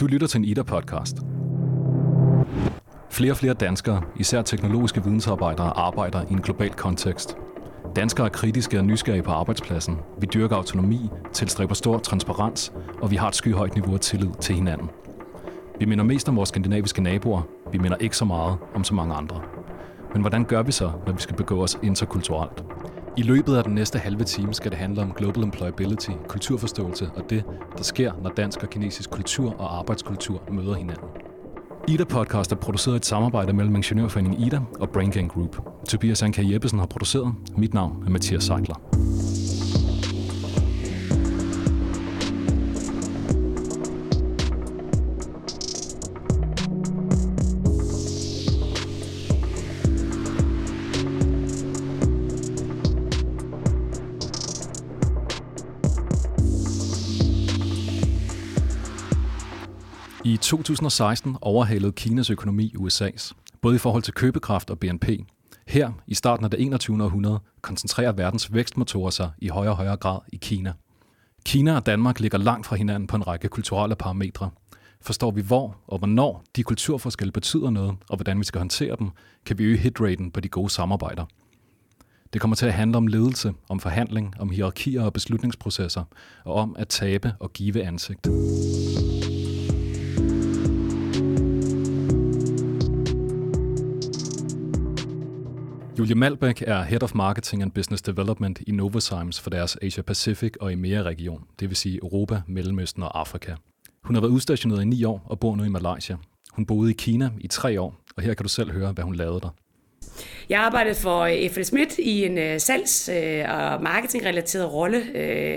Du lytter til en IDA-podcast. Flere og flere danskere, især teknologiske vidensarbejdere, arbejder i en global kontekst. Danskere er kritiske og nysgerrige på arbejdspladsen. Vi dyrker autonomi, tilstræber stor transparens, og vi har et skyhøjt niveau af tillid til hinanden. Vi minder mest om vores skandinaviske naboer. Vi minder ikke så meget om så mange andre. Men hvordan gør vi så, når vi skal begå os interkulturelt? I løbet af den næste halve time skal det handle om global employability, kulturforståelse og det, der sker, når dansk og kinesisk kultur og arbejdskultur møder hinanden. Ida Podcast er produceret i et samarbejde mellem Ingeniørforeningen Ida og Brain Gang Group. Tobias Anka Jeppesen har produceret. Mit navn er Mathias Seidler. I 2016 overhalede Kinas økonomi USA's, både i forhold til købekraft og BNP. Her, i starten af det 21. århundrede, koncentrerer verdens vækstmotorer sig i højere og højere grad i Kina. Kina og Danmark ligger langt fra hinanden på en række kulturelle parametre. Forstår vi hvor og hvornår de kulturforskelle betyder noget, og hvordan vi skal håndtere dem, kan vi øge hitraten på de gode samarbejder. Det kommer til at handle om ledelse, om forhandling, om hierarkier og beslutningsprocesser, og om at tabe og give ansigt. Julie Malbæk er Head of Marketing and Business Development i Novozymes for deres Asia Pacific og EMEA-region, det vil sige Europa, Mellemøsten og Afrika. Hun har været udstationeret i ni år og bor nu i Malaysia. Hun boede i Kina i tre år, og her kan du selv høre, hvad hun lavede der. Jeg arbejdede for øh, FL Schmidt i en øh, salgs- øh, og marketingrelateret rolle,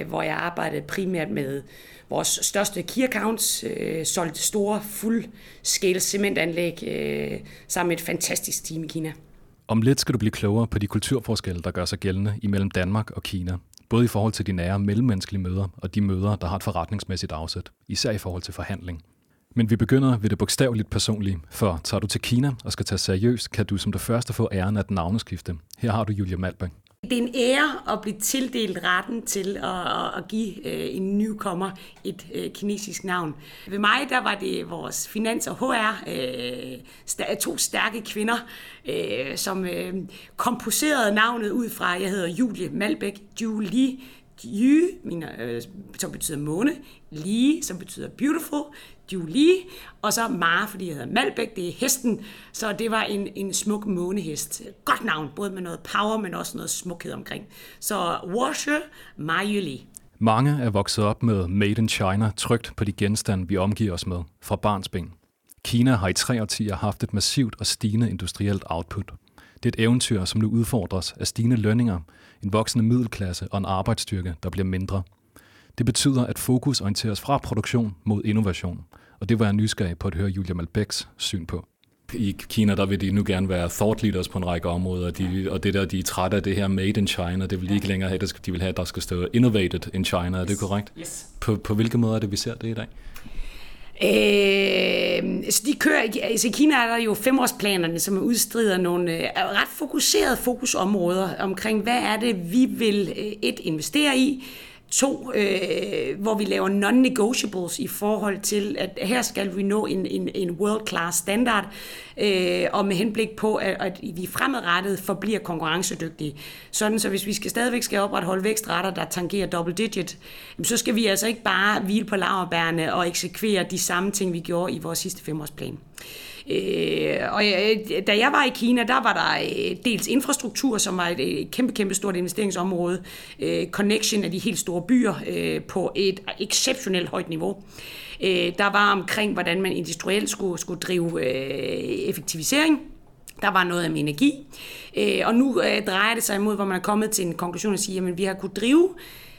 hvor jeg arbejdede primært med vores største key accounts, solgte store full-scale cementanlæg sammen med et fantastisk team i Kina. Om lidt skal du blive klogere på de kulturforskelle, der gør sig gældende imellem Danmark og Kina. Både i forhold til de nære mellemmenneskelige møder og de møder, der har et forretningsmæssigt afsæt. Især i forhold til forhandling. Men vi begynder ved det bogstaveligt personlige, for tager du til Kina og skal tage seriøst, kan du som det første få æren af et navneskifte. Her har du Julia Malberg. Det er en ære at blive tildelt retten til at, at give øh, en newcomer et øh, kinesisk navn. Ved mig der var det vores finans- og HR, øh, to stærke kvinder, som komposerede navnet ud fra, jeg hedder Julie Malbæk, Julie Yu, øh, som betyder måne, Li, som betyder beautiful, Julie, og så Ma, fordi jeg hedder Malbæk, det er hesten, så det var en, en smuk månehest. Godt navn, både med noget power, men også noget smukhed omkring. Så Washer Mayuli. Mange er vokset op med Made in China trygt på de genstande, vi omgiver os med, fra barnsben. Kina har i tre årtier haft et massivt og stigende industrielt output. Det er et eventyr, som nu udfordres af stigende lønninger, en voksende middelklasse og en arbejdsstyrke, der bliver mindre. Det betyder, at fokus orienteres fra produktion mod innovation, og det var jeg nysgerrig på at høre Julia Malbæks syn på. I Kina, der vil de nu gerne være thought leaders på en række områder, de, og det der, de er trætte af det her made in China, det vil de ikke længere have, de vil have, at der skal stå innovated in China, er det korrekt? Yes. På, på hvilke måder er det, vi ser det i dag? Øh, så de kører, altså i Kina er der jo femårsplanerne, som udstrider nogle øh, ret fokuserede fokusområder omkring, hvad er det, vi vil øh, et investere i, To, øh, hvor vi laver non-negotiables i forhold til, at her skal vi nå en, en, en world-class standard, øh, og med henblik på, at, at vi fremadrettet forbliver konkurrencedygtige. Sådan så hvis vi skal stadigvæk skal opretholde vækstrater, der tangerer double digit, så skal vi altså ikke bare hvile på laverbærene og eksekvere de samme ting, vi gjorde i vores sidste femårsplan. Øh, og øh, da jeg var i Kina, der var der øh, dels infrastruktur, som var et kæmpe, kæmpe stort investeringsområde, øh, connection af de helt store byer øh, på et exceptionelt højt niveau. Øh, der var omkring, hvordan man industrielt skulle, skulle drive øh, effektivisering. Der var noget om energi. Øh, og nu øh, drejer det sig imod, hvor man er kommet til en konklusion og siger, at vi har kunnet drive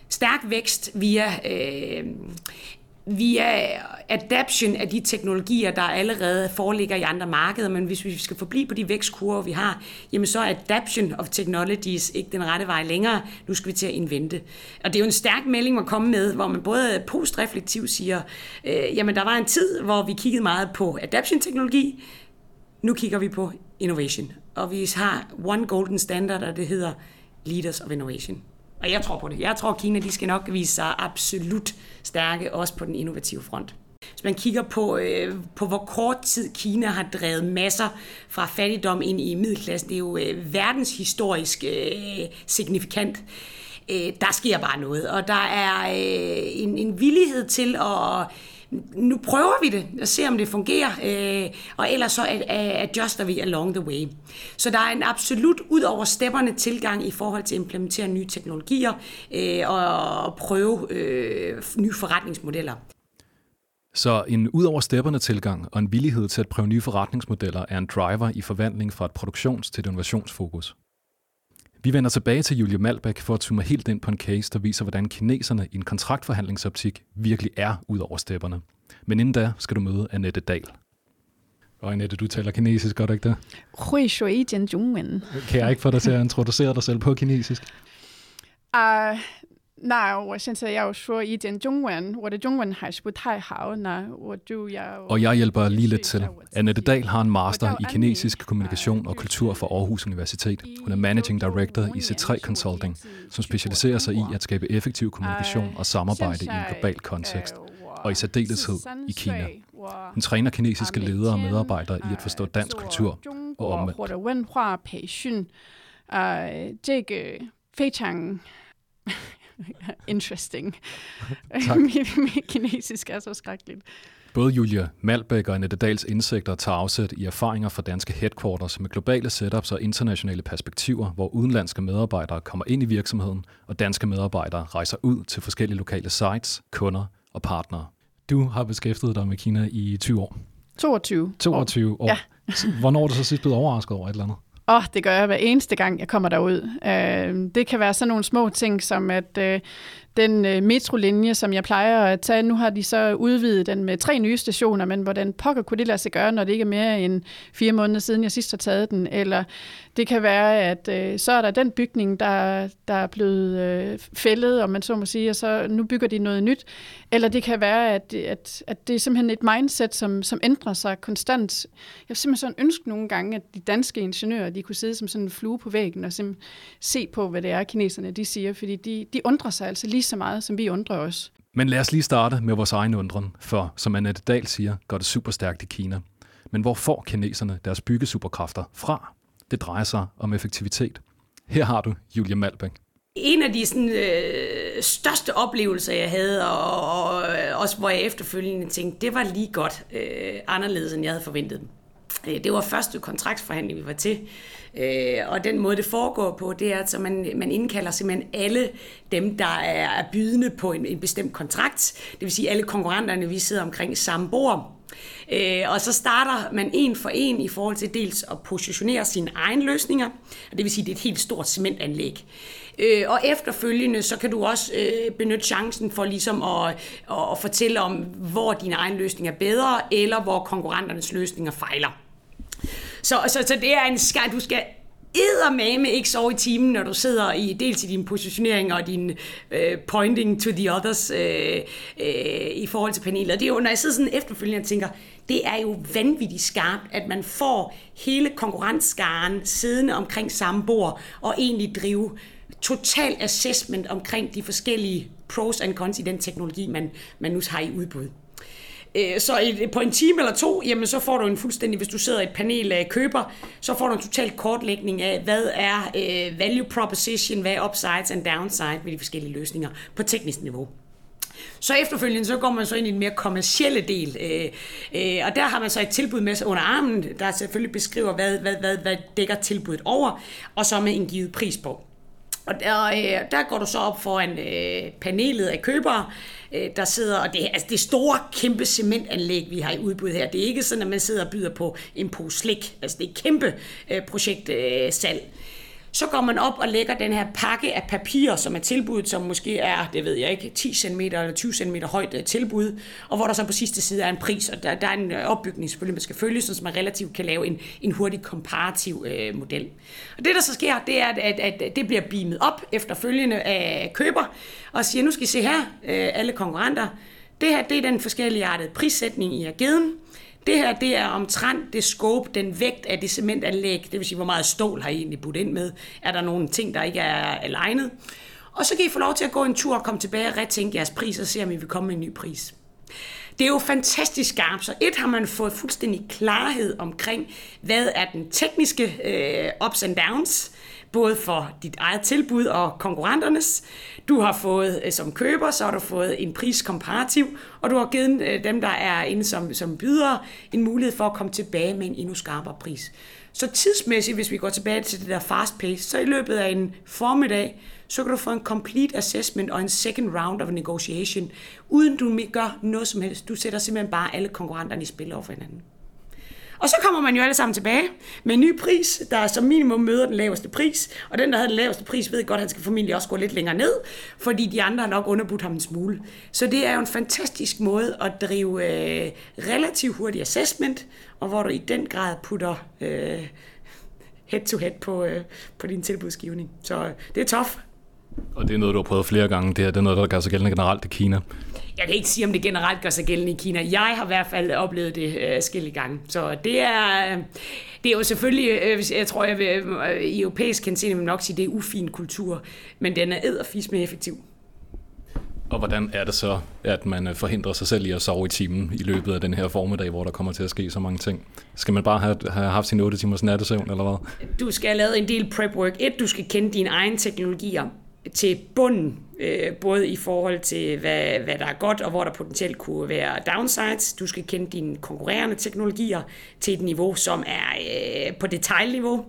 stærk vækst via øh, via adaption af de teknologier, der allerede foreligger i andre markeder, men hvis vi skal forblive på de vækstkurver, vi har, jamen så er adaption of technologies ikke den rette vej længere. Nu skal vi til at invente. Og det er jo en stærk melding at komme med, hvor man både postreflektivt siger, øh, jamen der var en tid, hvor vi kiggede meget på adaption-teknologi, nu kigger vi på innovation. Og vi har one golden standard, og det hedder Leaders of Innovation. Og jeg tror på det. Jeg tror, at Kina de skal nok vise sig absolut stærke, også på den innovative front. hvis man kigger på, øh, på hvor kort tid Kina har drevet masser fra fattigdom ind i middelklassen, det er jo øh, verdenshistorisk øh, signifikant øh, der sker bare noget, og der er øh, en, en villighed til at nu prøver vi det og ser, om det fungerer, øh, og ellers så adjuster vi along the way. Så der er en absolut ud over stepperne tilgang i forhold til at implementere nye teknologier øh, og prøve øh, nye forretningsmodeller. Så en ud over stepperne tilgang og en villighed til at prøve nye forretningsmodeller er en driver i forvandling fra et produktions- til et innovationsfokus. Vi vender tilbage til Julie Malbæk for at zoome helt ind på en case, der viser, hvordan kineserne i en kontraktforhandlingsoptik virkelig er ud over stepperne. Men inden da skal du møde Annette Dahl. Og Annette, du taler kinesisk, du ikke det? Hui shui jian zhongwen. Kan jeg ikke få dig til at introducere dig selv på kinesisk? Uh, 那我现在要说一点中文，我的中文还是不太好，那我就要... Og jeg hjælper lige lidt til. Annette Dahl har en master i kinesisk kommunikation og kultur fra Aarhus Universitet. Hun er managing director i C3 Consulting, som specialiserer sig i at skabe effektiv kommunikation og samarbejde i en global kontekst, og i særdeleshed i Kina. Hun træner kinesiske ledere og medarbejdere i at forstå dansk kultur og omvendt. Interesting. mit, mit kinesisk er så skrækkeligt. Både Julia Malbæk og Annette Dals indsigter tager afsæt i erfaringer fra danske headquarters med globale setups og internationale perspektiver, hvor udenlandske medarbejdere kommer ind i virksomheden, og danske medarbejdere rejser ud til forskellige lokale sites, kunder og partnere. Du har beskæftiget dig med Kina i 20 år. 22. 22 år. år. Ja. Hvornår er du så sidst blevet overrasket over et eller andet? Åh, oh, det gør jeg hver eneste gang, jeg kommer derud. Øh, det kan være sådan nogle små ting, som at øh, den øh, metrolinje, som jeg plejer at tage, nu har de så udvidet den med tre nye stationer, men hvordan pokker kunne det lade sig gøre, når det ikke er mere end fire måneder siden, jeg sidst har taget den? Eller det kan være, at øh, så er der den bygning, der, der er blevet øh, fældet, om man så må sige, og så nu bygger de noget nyt. Eller det kan være, at, at, at det er simpelthen et mindset, som, som ændrer sig konstant. Jeg har simpelthen sådan ønsket nogle gange, at de danske ingeniører, de kunne sidde som sådan en flue på væggen og se på, hvad det er, kineserne de siger, fordi de, de undrer sig altså lige så meget, som vi undrer os. Men lad os lige starte med vores egen undren, for som Annette Dahl siger, går det super stærkt i Kina. Men hvor får kineserne deres byggesuperkræfter fra? Det drejer sig om effektivitet. Her har du Julia Malbæk. En af de sådan, øh, største oplevelser, jeg havde, og, og også hvor jeg efterfølgende tænkte, det var lige godt øh, anderledes, end jeg havde forventet. Øh, det var første kontraktsforhandling, vi var til. Øh, og den måde, det foregår på, det er, at man, man indkalder simpelthen alle dem, der er, er bydende på en, en bestemt kontrakt. Det vil sige, alle konkurrenterne, vi sidder omkring samme bord. Øh, og så starter man en for en i forhold til dels at positionere sine egne løsninger, og det vil sige, at det er et helt stort cementanlæg. Øh, og efterfølgende, så kan du også øh, benytte chancen for ligesom at, at, at fortælle om, hvor din egen løsning er bedre, eller hvor konkurrenternes løsninger fejler. Så, så, så det er en skab, du skal eddermame ikke sove i timen, når du sidder i dels i din positionering og din øh, pointing to the others øh, øh, i forhold til panelet. Og det er jo, når jeg sidder sådan efterfølgende og tænker, det er jo vanvittigt skarpt, at man får hele konkurrentskaren siddende omkring samme bord og egentlig drive total assessment omkring de forskellige pros and cons i den teknologi, man, man nu har i udbud. Øh, så på en time eller to, jamen så får du en fuldstændig, hvis du sidder i et panel af køber, så får du en total kortlægning af, hvad er øh, value proposition, hvad er upsides and downsides ved de forskellige løsninger på teknisk niveau. Så efterfølgende så går man så ind i en mere kommercielle del, øh, øh, og der har man så et tilbud med sig under armen, der selvfølgelig beskriver, hvad, hvad, hvad, hvad dækker tilbuddet over, og så med en givet pris på. Og der, øh, der går du så op foran øh, panelet af købere, øh, der sidder, og det, altså det store kæmpe cementanlæg, vi har i udbud her, det er ikke sådan, at man sidder og byder på en pose slik. Altså det er et kæmpe øh, projektsalg. Øh, salg. Så går man op og lægger den her pakke af papir, som er tilbudt, som måske er, det ved jeg ikke, 10 cm eller 20 cm højt øh, tilbud, og hvor der så på sidste side er en pris, og der, der er en øh, opbygning selvfølgelig, man skal følge, så man relativt kan lave en, en hurtig komparativ øh, model. Og det, der så sker, det er, at, at, at det bliver beamet op efterfølgende af køber, og siger, nu skal I se her, øh, alle konkurrenter, det her, det er den forskellige artede prissætning, I har givet. Det her, det er omtrent det scope, den vægt af det cementanlæg, det vil sige, hvor meget stål har I egentlig budt ind med. Er der nogle ting, der ikke er alignet? Og så kan I få lov til at gå en tur og komme tilbage og retænke jeres pris og se, om I vil komme med en ny pris. det er jo fantastisk skarpt. Så et har man fået fuldstændig klarhed omkring, hvad er den tekniske øh, ups and downs, både for dit eget tilbud og konkurrenternes. Du har fået øh, som køber, så har du fået en priskomparativ, og du har givet øh, dem, der er inde som, som bydere, en mulighed for at komme tilbage med en endnu skarpere pris. Så tidsmæssigt, hvis vi går tilbage til det der fast pace, så i løbet af en formiddag, så kan du få en complete assessment og en second round of negotiation, uden du gør noget som helst. Du sætter simpelthen bare alle konkurrenterne i spil over for hinanden. Og så kommer man jo alle sammen tilbage med en ny pris, der som minimum møder den laveste pris. Og den, der havde den laveste pris, ved godt, at han skal formentlig også gå lidt længere ned, fordi de andre har nok underbudt ham en smule. Så det er jo en fantastisk måde at drive øh, relativt hurtig assessment, og hvor du i den grad putter øh, head-to-head på, øh, på din tilbudsgivning. Så øh, det er tof. Og det er noget, du har prøvet flere gange. Det, her, det er noget, der gør sig gældende generelt i Kina. Jeg kan ikke sige, om det generelt gør sig gældende i Kina. Jeg har i hvert fald oplevet det øh, skille gange. Så det er, det er jo selvfølgelig, øh, jeg tror, jeg vil, øh, i europæisk kan se, nok sige, det er ufin kultur, men den er edderfis med effektiv. Og hvordan er det så, at man øh, forhindrer sig selv i at sove i timen i løbet af den her formiddag, hvor der kommer til at ske så mange ting? Skal man bare have, have haft sin 8 timers nattesøvn, eller hvad? Du skal have lavet en del prep work. Et, du skal kende dine egne teknologier til bunden, øh, både i forhold til, hvad, hvad der er godt, og hvor der potentielt kunne være downsides. Du skal kende dine konkurrerende teknologier til et niveau, som er øh, på detaljniveau.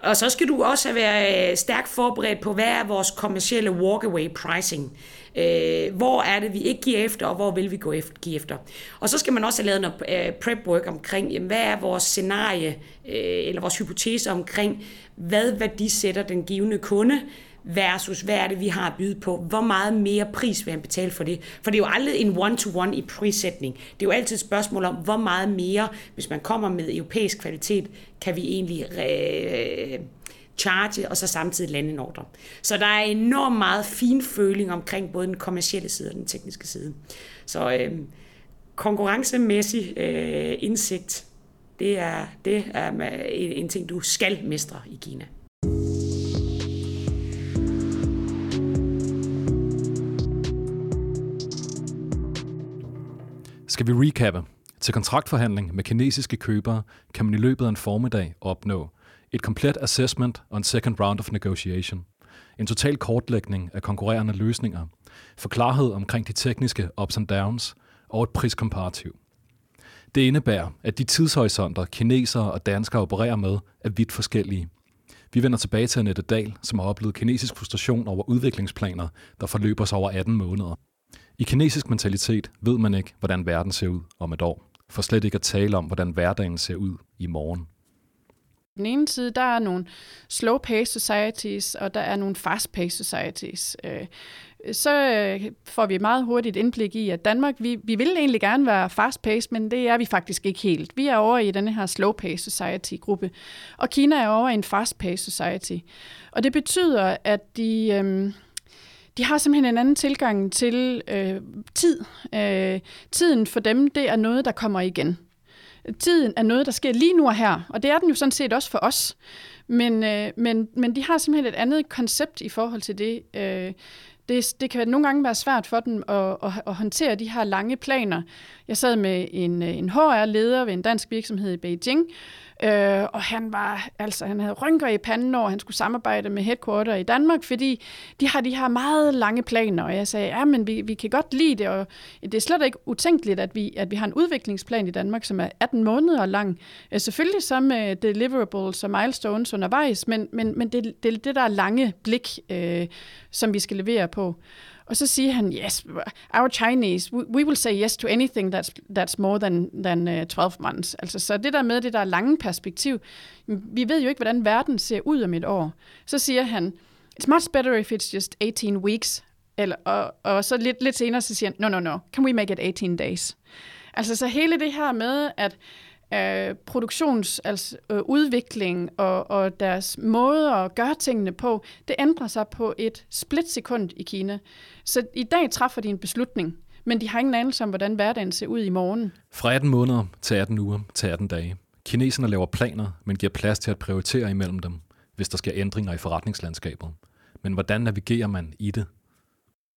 Og så skal du også være øh, stærkt forberedt på, hvad er vores kommercielle walkaway pricing. Øh, hvor er det, vi ikke giver efter, og hvor vil vi gå efter, give efter. Og så skal man også have lavet noget øh, prep work omkring, jamen, hvad er vores scenarie, øh, eller vores hypotese omkring, hvad værdisætter den givende kunde, versus hvad er det, vi har at byde på. Hvor meget mere pris vil han betale for det? For det er jo aldrig en one-to-one i prissætning. Det er jo altid et spørgsmål om, hvor meget mere, hvis man kommer med europæisk kvalitet, kan vi egentlig øh, charge og så samtidig lande en ordre. Så der er enormt meget fin føling omkring både den kommercielle side og den tekniske side. Så øh, konkurrencemæssig øh, indsigt, det er, det er en, en ting, du skal mestre i Kina. Skal vi recappe? Til kontraktforhandling med kinesiske købere kan man i løbet af en formiddag opnå et komplet assessment og en second round of negotiation, en total kortlægning af konkurrerende løsninger, forklarhed omkring de tekniske ups and downs og et priskomparativ. Det indebærer, at de tidshorisonter, kinesere og danskere opererer med, er vidt forskellige. Vi vender tilbage til Annette Dahl, som har oplevet kinesisk frustration over udviklingsplaner, der forløber sig over 18 måneder. I kinesisk mentalitet ved man ikke, hvordan verden ser ud om et år. For slet ikke at tale om, hvordan hverdagen ser ud i morgen. På den ene side, der er nogle slow-paced societies, og der er nogle fast-paced societies. Øh, så øh, får vi meget hurtigt indblik i, at Danmark, vi, vi vil egentlig gerne være fast-paced, men det er vi faktisk ikke helt. Vi er over i denne her slow-paced society-gruppe, og Kina er over i en fast-paced society. Og det betyder, at de... Øh, de har simpelthen en anden tilgang til øh, tid. Øh, tiden for dem, det er noget, der kommer igen. Tiden er noget, der sker lige nu og her, og det er den jo sådan set også for os. Men, øh, men, men de har simpelthen et andet koncept i forhold til det. Øh, det, det kan nogle gange være svært for dem at, at, at håndtere de her lange planer. Jeg sad med en, øh, en HR-leder ved en dansk virksomhed i Beijing, Øh, og han var, altså han havde rynker i panden når han skulle samarbejde med headquarter i Danmark, fordi de har de her meget lange planer, og jeg sagde, ja, men vi, vi kan godt lide det, og det er slet ikke utænkeligt, at vi, at vi har en udviklingsplan i Danmark, som er 18 måneder lang. Øh, selvfølgelig så med deliverables og milestones undervejs, men, men, men det, det er det der lange blik, øh, som vi skal levere på. Og så siger han, yes, our Chinese, we will say yes to anything that's, that's more than, than uh, 12 months. Altså, så det der med det der lange perspektiv, vi ved jo ikke, hvordan verden ser ud om et år. Så siger han, it's much better if it's just 18 weeks. Eller, og, og så lidt, lidt senere, så siger han, no, no, no, can we make it 18 days? Altså, så hele det her med, at øh, produktions, altså øh, udvikling og, og deres måde at gøre tingene på, det ændrer sig på et splitsekund i Kina. Så i dag træffer de en beslutning, men de har ingen anelse om, hvordan hverdagen ser ud i morgen. Fra 18 måneder til 18 uger til 18 dage. Kineserne laver planer, men giver plads til at prioritere imellem dem, hvis der sker ændringer i forretningslandskabet. Men hvordan navigerer man i det?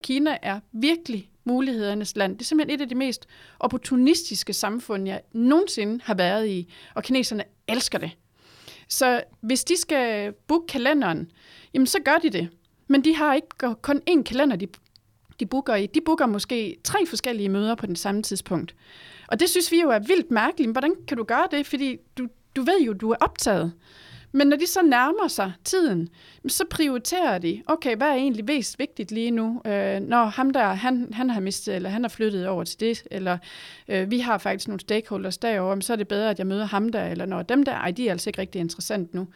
Kina er virkelig mulighedernes land. Det er simpelthen et af de mest opportunistiske samfund, jeg nogensinde har været i, og kineserne elsker det. Så hvis de skal booke kalenderen, jamen så gør de det. Men de har ikke kun én kalender, de, de booker i. De booker måske tre forskellige møder på den samme tidspunkt. Og det synes vi jo er vildt mærkeligt. Hvordan kan du gøre det? Fordi du, du ved jo, du er optaget. Men når de så nærmer sig tiden, så prioriterer de, okay, hvad er egentlig mest vigtigt lige nu? Øh, når ham der, han, han har mistet, eller han har flyttet over til det, eller øh, vi har faktisk nogle stakeholders derovre, så er det bedre, at jeg møder ham der, eller når dem der, ej, de er altså ikke rigtig interessant nu.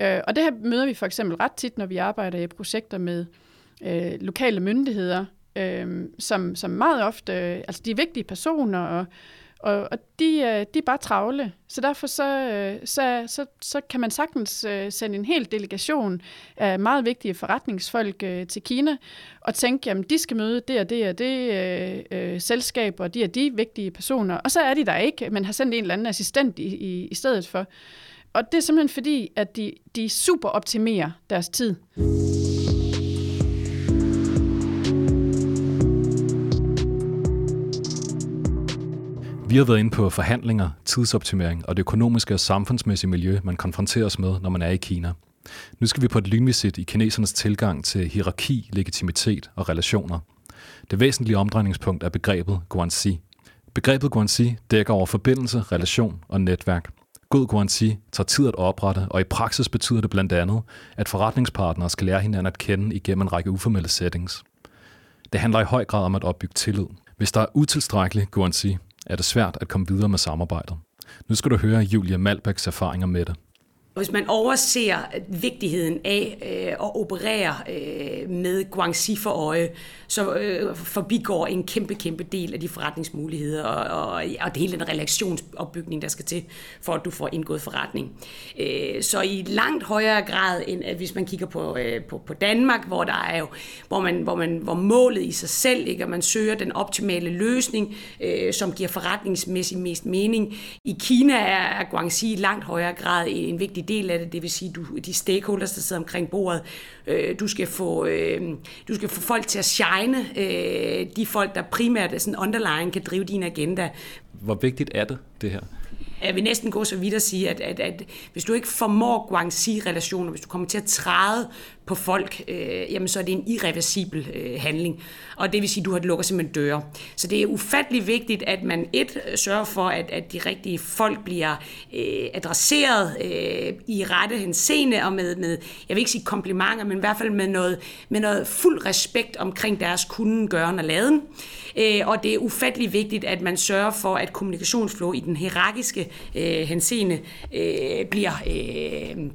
Øh, og det her møder vi for eksempel ret tit, når vi arbejder i projekter med øh, lokale myndigheder, øh, som, som meget ofte, øh, altså de er vigtige personer, og og, og de, øh, de er bare travle. Så derfor så, øh, så, så, så kan man sagtens øh, sende en hel delegation af meget vigtige forretningsfolk øh, til Kina og tænke, jamen de skal møde det og det og det øh, øh, selskab, og de er de vigtige personer. Og så er de der ikke, men har sendt en eller anden assistent i, i, i stedet for. Og det er simpelthen fordi, at de, de super optimerer deres tid. Vi har været inde på forhandlinger, tidsoptimering og det økonomiske og samfundsmæssige miljø, man konfronteres med, når man er i Kina. Nu skal vi på et lynvisit i kinesernes tilgang til hierarki, legitimitet og relationer. Det væsentlige omdrejningspunkt er begrebet guanxi. Begrebet guanxi dækker over forbindelse, relation og netværk. God guanxi tager tid at oprette, og i praksis betyder det blandt andet, at forretningspartnere skal lære hinanden at kende igennem en række uformelle settings. Det handler i høj grad om at opbygge tillid. Hvis der er utilstrækkelig guanxi, er det svært at komme videre med samarbejdet. Nu skal du høre Julia Malbæks erfaringer med det. Hvis man overser vigtigheden af øh, at operere øh, med Guangxi for øje, så øh, forbigår en kæmpe, kæmpe del af de forretningsmuligheder og, og, og det hele den relationsopbygning, der skal til, for at du får indgået forretning. Øh, så i langt højere grad, end at hvis man kigger på, øh, på, på Danmark, hvor der er jo, hvor, man, hvor, man, hvor målet i sig selv, ikke, at man søger den optimale løsning, øh, som giver forretningsmæssigt mest mening. I Kina er Guangxi i langt højere grad en vigtig del af det, det vil sige, du, de stakeholders, der sidder omkring bordet, øh, du, skal få, øh, du skal få folk til at shine, øh, de folk, der primært sådan underlying kan drive din agenda. Hvor vigtigt er det, det her? Jeg vil næsten gå så vidt at sige, at, at, at hvis du ikke formår Guangxi-relationer, hvis du kommer til at træde på folk, øh, jamen så er det en irreversibel øh, handling. Og det vil sige, at du har lukket simpelthen døre. Så det er ufattelig vigtigt, at man et sørger for, at, at de rigtige folk bliver øh, adresseret øh, i rette henseende og med, med, jeg vil ikke sige komplimenter, men i hvert fald med noget, med noget fuld respekt omkring deres kunden, gøren og laden. Øh, og det er ufattelig vigtigt, at man sørger for, at kommunikationsflow i den hierarkiske øh, henseende øh, bliver øh,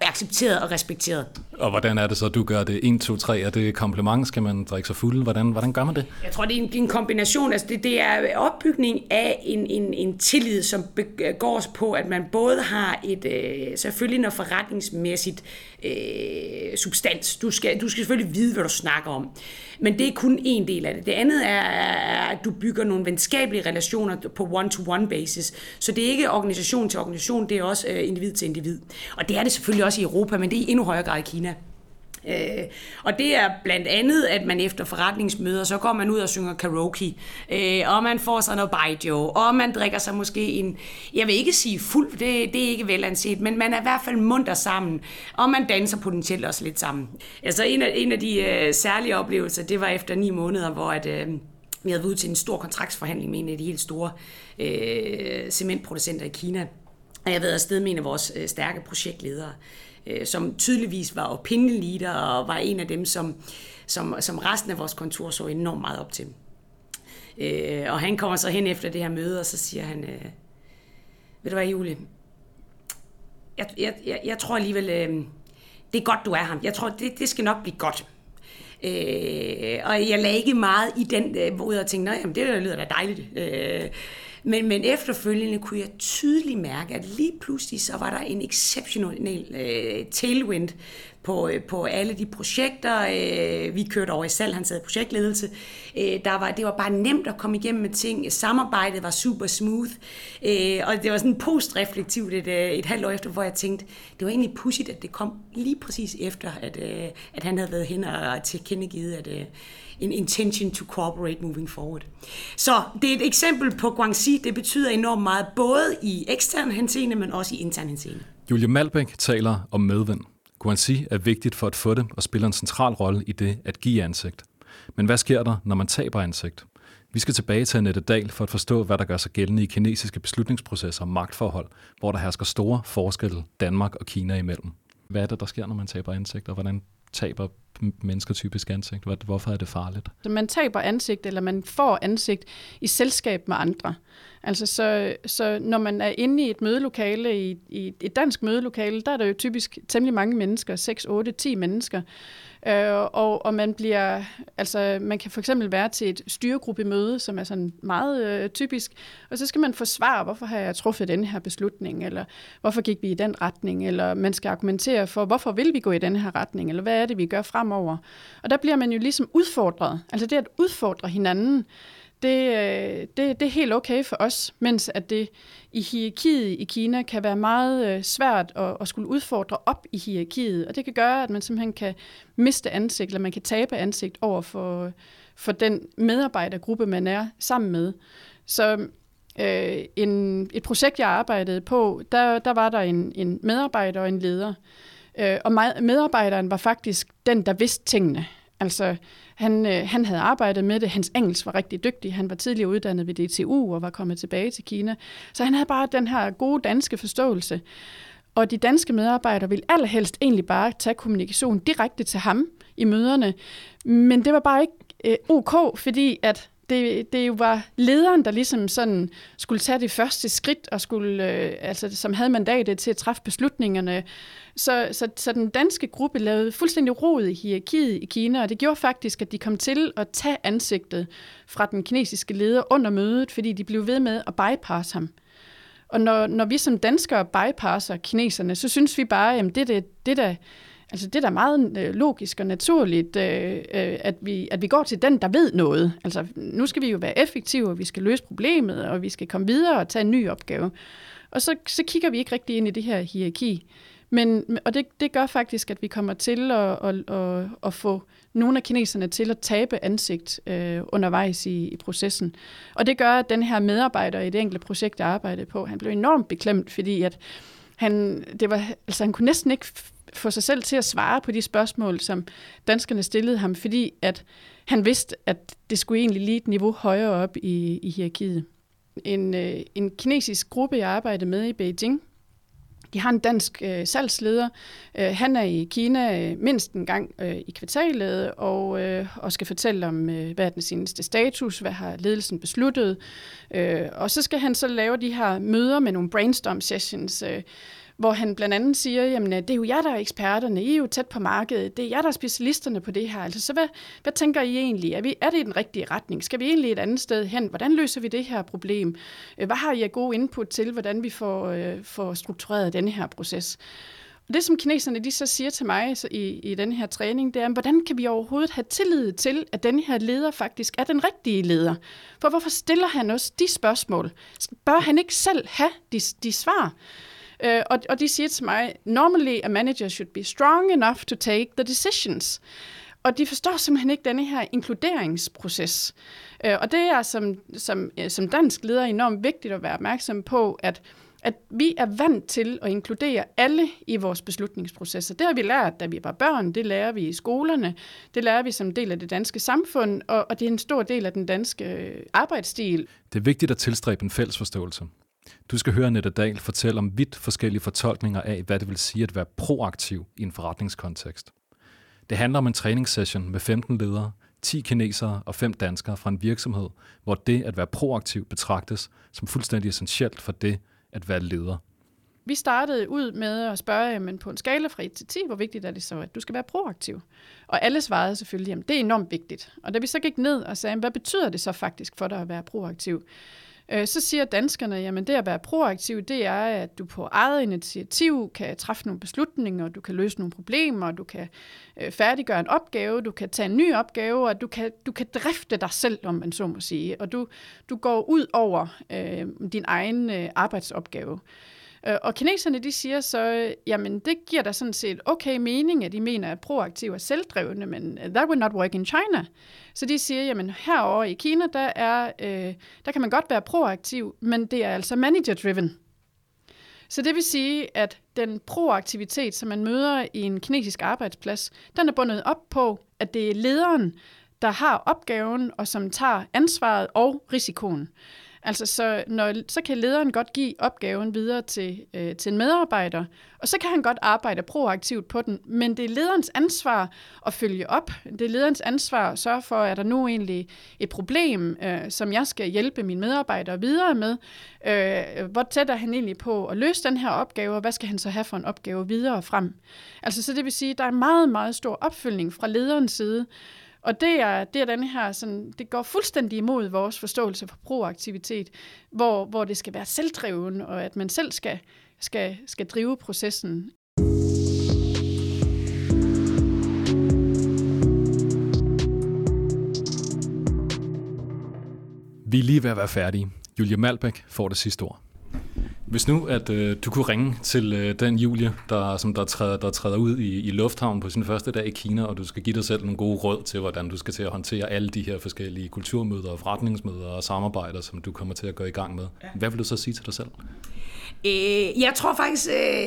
accepteret og respekteret. Og hvordan er det så, du gør det? 1, 2, 3, er det kompliment? Skal man drikke sig fuld? Hvordan, hvordan gør man det? Jeg tror, det er en, en kombination. Altså det, det er opbygning af en, en, en tillid, som går på, at man både har et, øh, selvfølgelig noget forretningsmæssigt øh, Øh, substans. Du skal, du skal selvfølgelig vide, hvad du snakker om. Men det er kun en del af det. Det andet er, at du bygger nogle venskabelige relationer på one-to-one basis. Så det er ikke organisation til organisation, det er også øh, individ til individ. Og det er det selvfølgelig også i Europa, men det er i endnu højere grad i Kina. Øh, og det er blandt andet, at man efter forretningsmøder, så går man ud og synger karaoke, øh, og man får sig noget baijiu, og man drikker sig måske en, jeg vil ikke sige fuld, det, det er ikke velanset, men man er i hvert fald munter sammen, og man danser potentielt også lidt sammen. Altså en af, en af de øh, særlige oplevelser, det var efter ni måneder, hvor at, øh, vi havde været ude til en stor kontraktsforhandling med en af de helt store øh, cementproducenter i Kina. Og jeg havde været afsted med en af vores øh, stærke projektledere øh, som tydeligvis var opinion leader og var en af dem, som, som, som resten af vores kontor så enormt meget op til. Øh, og han kommer så hen efter det her møde, og så siger han, øh, ved du hvad, Julie, jeg, jeg, jeg, jeg tror alligevel, øh, det er godt, du er ham. Jeg tror, det, det skal nok blive godt. Øh, og jeg lagde ikke meget i den, øh, hvor jeg tænkte, nej, det lyder da dejligt. Øh, men, men efterfølgende kunne jeg tydeligt mærke, at lige pludselig så var der en exceptionel øh, tailwind på, øh, på alle de projekter. Øh, vi kørte over i salg, han sad i projektledelse. Øh, der var, det var bare nemt at komme igennem med ting. Samarbejdet var super smooth. Øh, og det var sådan postreflektivt et, øh, et halvt år efter, hvor jeg tænkte, det var egentlig pudsigt, at det kom lige præcis efter, at, øh, at han havde været hen og tilkendegivet, at øh, en intention to cooperate moving forward. Så det er et eksempel på Guangxi. Det betyder enormt meget, både i ekstern henseende, men også i intern henseende. Julie Malbæk taler om medvind. Guangxi er vigtigt for at få det og spiller en central rolle i det at give ansigt. Men hvad sker der, når man taber ansigt? Vi skal tilbage til Annette Dahl for at forstå, hvad der gør sig gældende i kinesiske beslutningsprocesser og magtforhold, hvor der hersker store forskelle Danmark og Kina imellem. Hvad er det, der sker, når man taber ansigt, og hvordan taber mennesker typisk ansigt? Hvorfor er det farligt? Man taber ansigt, eller man får ansigt i selskab med andre. Altså så, så når man er inde i et mødelokale, i, i et dansk mødelokale, der er der jo typisk temmelig mange mennesker, 6, 8, 10 mennesker. Øh, og, og man bliver, altså man kan for eksempel være til et styregruppemøde, som er sådan meget øh, typisk, og så skal man forsvare, hvorfor har jeg truffet den her beslutning, eller hvorfor gik vi i den retning, eller man skal argumentere for, hvorfor vil vi gå i den her retning, eller hvad er det, vi gør fremover. Og der bliver man jo ligesom udfordret, altså det at udfordre hinanden, det, øh, det, det er helt okay for os, mens at det i hierarkiet i Kina kan være meget øh, svært at, at skulle udfordre op i hierarkiet, og det kan gøre, at man simpelthen kan miste ansigt, eller man kan tabe ansigt over for, for den medarbejdergruppe, man er sammen med. Så øh, en, et projekt, jeg arbejdede på, der, der var der en, en medarbejder og en leder, øh, og medarbejderen var faktisk den, der vidste tingene. Altså, han, øh, han havde arbejdet med det. Hans engelsk var rigtig dygtig. Han var tidligere uddannet ved DTU og var kommet tilbage til Kina. Så han havde bare den her gode danske forståelse. Og de danske medarbejdere ville allerhelst egentlig bare tage kommunikation direkte til ham i møderne. Men det var bare ikke øh, ok, fordi at det, det jo var lederen, der ligesom sådan skulle tage det første skridt, og skulle, øh, altså, som havde mandatet til at træffe beslutningerne. Så, så, så den danske gruppe lavede fuldstændig rod i hierarkiet i Kina, og det gjorde faktisk, at de kom til at tage ansigtet fra den kinesiske leder under mødet, fordi de blev ved med at bypasse ham. Og når, når vi som danskere bypasser kineserne, så synes vi bare, at det, det, det der Altså det er da meget øh, logisk og naturligt, øh, øh, at, vi, at vi går til den, der ved noget. Altså nu skal vi jo være effektive, og vi skal løse problemet, og vi skal komme videre og tage en ny opgave. Og så, så kigger vi ikke rigtig ind i det her hierarki. Men, og det, det gør faktisk, at vi kommer til at, at, at, at få nogle af kineserne til at tabe ansigt øh, undervejs i, i processen. Og det gør, at den her medarbejder i det enkelte projekt, jeg arbejdede på, han blev enormt beklemt, fordi at han, det var, altså han kunne næsten ikke få sig selv til at svare på de spørgsmål, som danskerne stillede ham, fordi at han vidste, at det skulle egentlig lige et niveau højere op i, i hierarkiet. En, øh, en kinesisk gruppe, jeg arbejdede med i Beijing, de har en dansk øh, salgsleder. Øh, han er i Kina øh, mindst en gang øh, i kvartalet og, øh, og skal fortælle om, øh, hvad er den seneste status, hvad har ledelsen besluttet. Øh, og så skal han så lave de her møder med nogle brainstorm sessions, øh, hvor han blandt andet siger, jamen øh, det er jo jer, der er eksperterne, I er jo tæt på markedet, det er jer, der er specialisterne på det her. Altså, så hvad, hvad tænker I egentlig? Er, vi, er det i den rigtige retning? Skal vi egentlig et andet sted hen? Hvordan løser vi det her problem? Øh, hvad har I af gode input til, hvordan vi får, øh, får struktureret denne her proces? Og det, som kineserne de så siger til mig så i, i den her træning, det er, hvordan kan vi overhovedet have tillid til, at den her leder faktisk er den rigtige leder? For hvorfor stiller han os de spørgsmål? Bør han ikke selv have de, de svar? Uh, og, og de siger til mig, normally a manager should be strong enough to take the decisions. Og de forstår simpelthen ikke denne her inkluderingsproces. Uh, og det er som, som, uh, som dansk leder enormt vigtigt at være opmærksom på, at at vi er vant til at inkludere alle i vores beslutningsprocesser. Det har vi lært, da vi var børn, det lærer vi i skolerne, det lærer vi som del af det danske samfund, og, og det er en stor del af den danske arbejdsstil. Det er vigtigt at tilstræbe en fælles forståelse. Du skal høre Nette Dahl fortælle om vidt forskellige fortolkninger af, hvad det vil sige at være proaktiv i en forretningskontekst. Det handler om en træningssession med 15 ledere, 10 kinesere og 5 danskere fra en virksomhed, hvor det at være proaktiv betragtes som fuldstændig essentielt for det at være leder. Vi startede ud med at spørge, men på en skala fra 1 til 10, hvor vigtigt er det så, at du skal være proaktiv? Og alle svarede selvfølgelig, at det er enormt vigtigt. Og da vi så gik ned og sagde, hvad betyder det så faktisk for dig at være proaktiv? Øh, så siger danskerne, jamen det at være proaktiv, det er, at du på eget initiativ kan træffe nogle beslutninger, du kan løse nogle problemer, du kan øh, færdiggøre en opgave, du kan tage en ny opgave, og du kan, du kan drifte dig selv, om man så må sige. Og du, du går ud over øh, din egen øh, arbejdsopgave. Øh, og kineserne de siger så, jamen det giver da sådan set okay mening, at de mener, at proaktive er selvdrevne, men uh, that would not work in China. Så de siger, jamen herover i Kina, der, er, øh, der kan man godt være proaktiv, men det er altså manager-driven. Så det vil sige, at den proaktivitet, som man møder i en kinesisk arbejdsplads, den er bundet op på, at det er lederen, der har opgaven og som tager ansvaret og risikoen. Altså, så, når, så kan lederen godt give opgaven videre til, øh, til en medarbejder, og så kan han godt arbejde proaktivt på den, men det er lederens ansvar at følge op. Det er lederens ansvar at sørge for, at der nu egentlig et problem, øh, som jeg skal hjælpe mine medarbejdere videre med. Øh, hvor tæt er han egentlig på at løse den her opgave, og hvad skal han så have for en opgave videre frem? Altså, så det vil sige, at der er meget, meget stor opfølgning fra lederens side, og det er, det er den her, sådan, det går fuldstændig imod vores forståelse for proaktivitet, hvor, hvor det skal være selvdreven, og at man selv skal, skal, skal drive processen. Vi er lige ved at være færdige. Julia Malbæk får det sidste ord. Hvis nu, at øh, du kunne ringe til øh, den Julie, der, som der træder, der træder ud i, i lufthavnen på sin første dag i Kina, og du skal give dig selv nogle gode råd til, hvordan du skal til at håndtere alle de her forskellige kulturmøder, forretningsmøder og samarbejder, som du kommer til at gå i gang med. Ja. Hvad vil du så sige til dig selv? Øh, jeg tror faktisk, øh,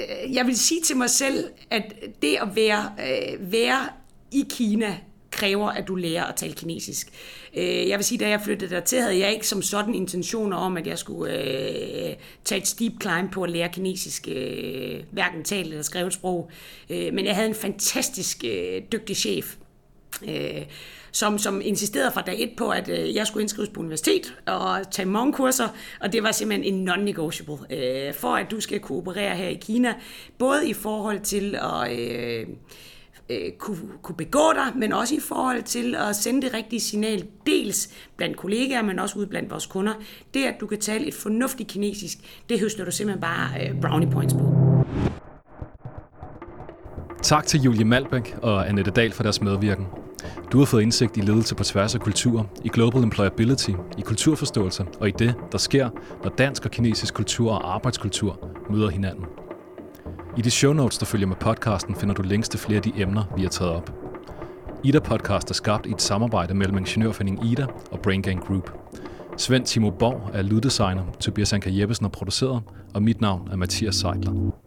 øh, jeg vil sige til mig selv, at det at være, øh, være i Kina kræver, at du lærer at tale kinesisk. Øh, jeg vil sige, da jeg flyttede dertil, havde jeg ikke som sådan intentioner om, at jeg skulle øh, tage et steep climb på at lære kinesisk, øh, hverken talt eller skrevet sprog. Øh, men jeg havde en fantastisk øh, dygtig chef, øh, som, som insisterede fra dag et på, at øh, jeg skulle indskrives på universitet og tage mange kurser, og det var simpelthen en non-negotiable, øh, for at du skal kunne operere her i Kina, både i forhold til at... Øh, øh, kunne, kunne begå dig, men også i forhold til at sende det rigtige signal, dels blandt kollegaer, men også ud blandt vores kunder. Det, at du kan tale et fornuftigt kinesisk, det høster du simpelthen bare øh, brownie points på. Tak til Julie Malbæk og Annette Dahl for deres medvirken. Du har fået indsigt i ledelse på tværs af kultur, i global employability, i kulturforståelse og i det, der sker, når dansk og kinesisk kultur og arbejdskultur møder hinanden. I de show notes, der følger med podcasten, finder du links til flere af de emner, vi har taget op. Ida Podcast er skabt i et samarbejde mellem Ingeniørforeningen Ida og Brain Gang Group. Svend Timo Borg er lyddesigner, Tobias Anker Jeppesen er produceret, og mit navn er Mathias Seidler.